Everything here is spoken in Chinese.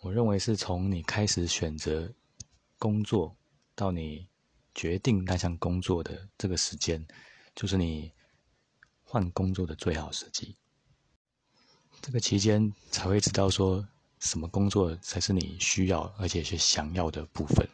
我认为是从你开始选择工作到你决定那项工作的这个时间就是你换工作的最好时机。这个期间才会知道说什么工作才是你需要而且是想要的部分。